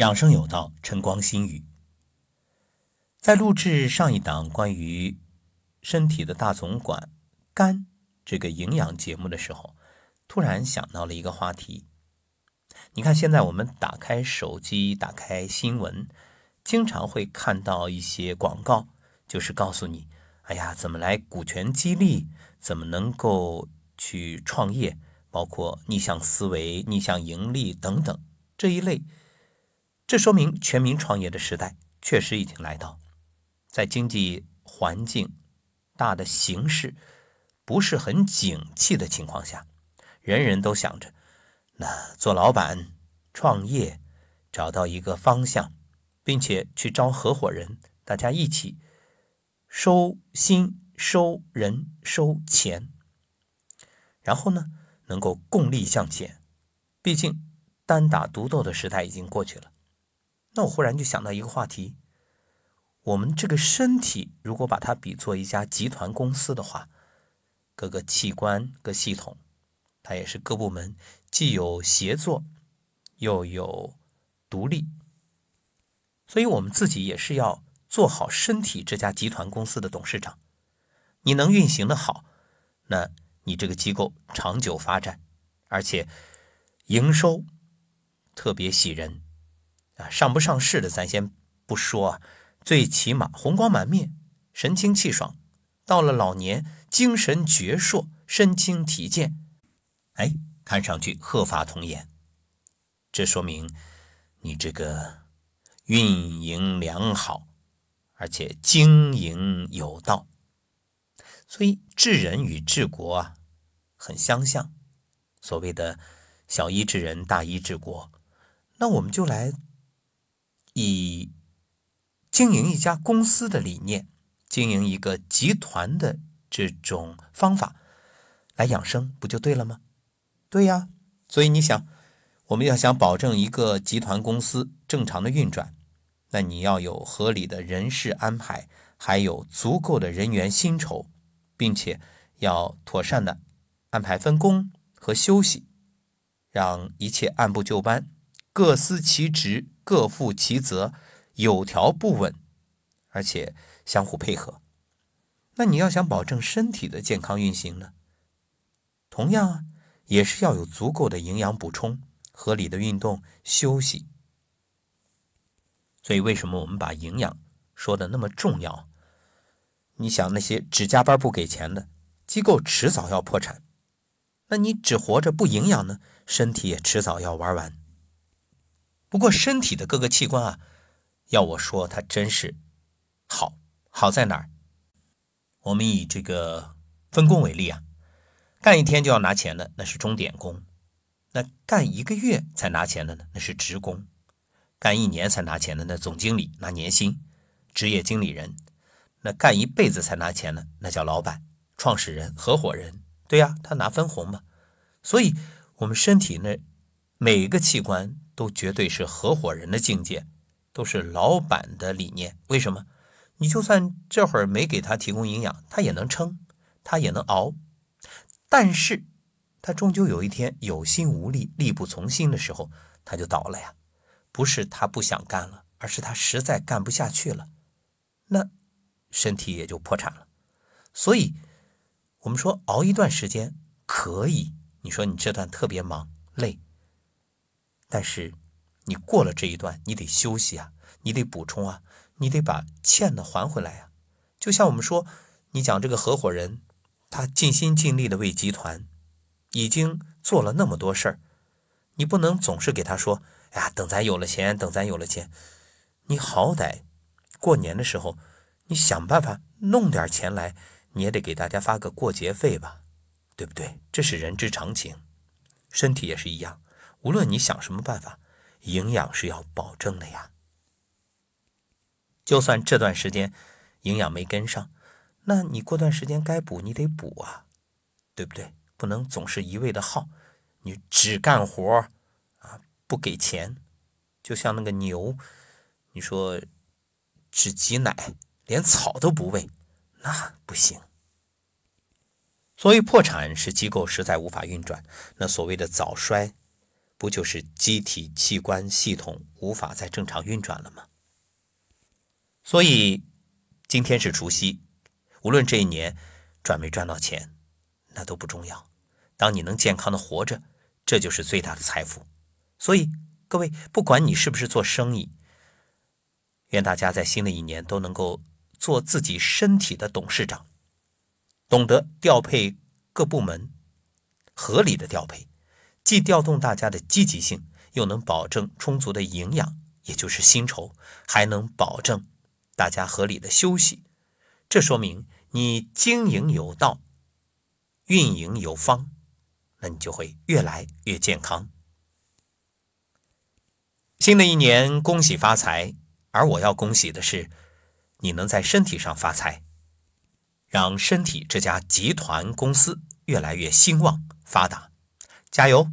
养生有道，晨光心语。在录制上一档关于身体的大总管肝这个营养节目的时候，突然想到了一个话题。你看，现在我们打开手机，打开新闻，经常会看到一些广告，就是告诉你：哎呀，怎么来股权激励，怎么能够去创业，包括逆向思维、逆向盈利等等这一类。这说明全民创业的时代确实已经来到，在经济环境大的形势不是很景气的情况下，人人都想着，那做老板创业，找到一个方向，并且去招合伙人，大家一起收心、收人、收钱，然后呢，能够共力向前。毕竟单打独斗的时代已经过去了。那我忽然就想到一个话题：我们这个身体，如果把它比作一家集团公司的话，各个器官、各系统，它也是各部门既有协作，又有独立。所以，我们自己也是要做好身体这家集团公司的董事长。你能运行的好，那你这个机构长久发展，而且营收特别喜人。上不上市的咱先不说啊，最起码红光满面，神清气爽，到了老年精神矍铄，身轻体健，哎，看上去鹤发童颜。这说明你这个运营良好，而且经营有道。所以治人与治国啊，很相像。所谓的小医治人，大医治国，那我们就来。以经营一家公司的理念，经营一个集团的这种方法来养生，不就对了吗？对呀，所以你想，我们要想保证一个集团公司正常的运转，那你要有合理的人事安排，还有足够的人员薪酬，并且要妥善的安排分工和休息，让一切按部就班，各司其职。各负其责，有条不紊，而且相互配合。那你要想保证身体的健康运行呢？同样啊，也是要有足够的营养补充、合理的运动、休息。所以，为什么我们把营养说的那么重要？你想，那些只加班不给钱的机构，迟早要破产。那你只活着不营养呢？身体也迟早要玩完。不过身体的各个器官啊，要我说，它真是好，好在哪儿？我们以这个分工为例啊，干一天就要拿钱的那是钟点工，那干一个月才拿钱的呢，那是职工，干一年才拿钱的那总经理拿年薪，职业经理人，那干一辈子才拿钱的那叫老板、创始人、合伙人，对呀，他拿分红嘛。所以，我们身体那每一个器官。都绝对是合伙人的境界，都是老板的理念。为什么？你就算这会儿没给他提供营养，他也能撑，他也能熬。但是，他终究有一天有心无力、力不从心的时候，他就倒了呀。不是他不想干了，而是他实在干不下去了，那身体也就破产了。所以，我们说熬一段时间可以。你说你这段特别忙累。但是，你过了这一段，你得休息啊，你得补充啊，你得把欠的还回来呀。就像我们说，你讲这个合伙人，他尽心尽力的为集团，已经做了那么多事儿，你不能总是给他说，哎呀，等咱有了钱，等咱有了钱，你好歹过年的时候，你想办法弄点钱来，你也得给大家发个过节费吧，对不对？这是人之常情，身体也是一样。无论你想什么办法，营养是要保证的呀。就算这段时间营养没跟上，那你过段时间该补你得补啊，对不对？不能总是一味的耗，你只干活啊，不给钱，就像那个牛，你说只挤奶，连草都不喂，那不行。所以破产是机构实在无法运转，那所谓的早衰。不就是机体器官系统无法再正常运转了吗？所以今天是除夕，无论这一年赚没赚到钱，那都不重要。当你能健康的活着，这就是最大的财富。所以各位，不管你是不是做生意，愿大家在新的一年都能够做自己身体的董事长，懂得调配各部门，合理的调配，既调动大家的积极性，又能保证充足的营养，也就是薪酬，还能保证大家合理的休息。这说明你经营有道，运营有方，那你就会越来越健康。新的一年，恭喜发财！而我要恭喜的是，你能在身体上发财，让身体这家集团公司越来越兴旺发达，加油！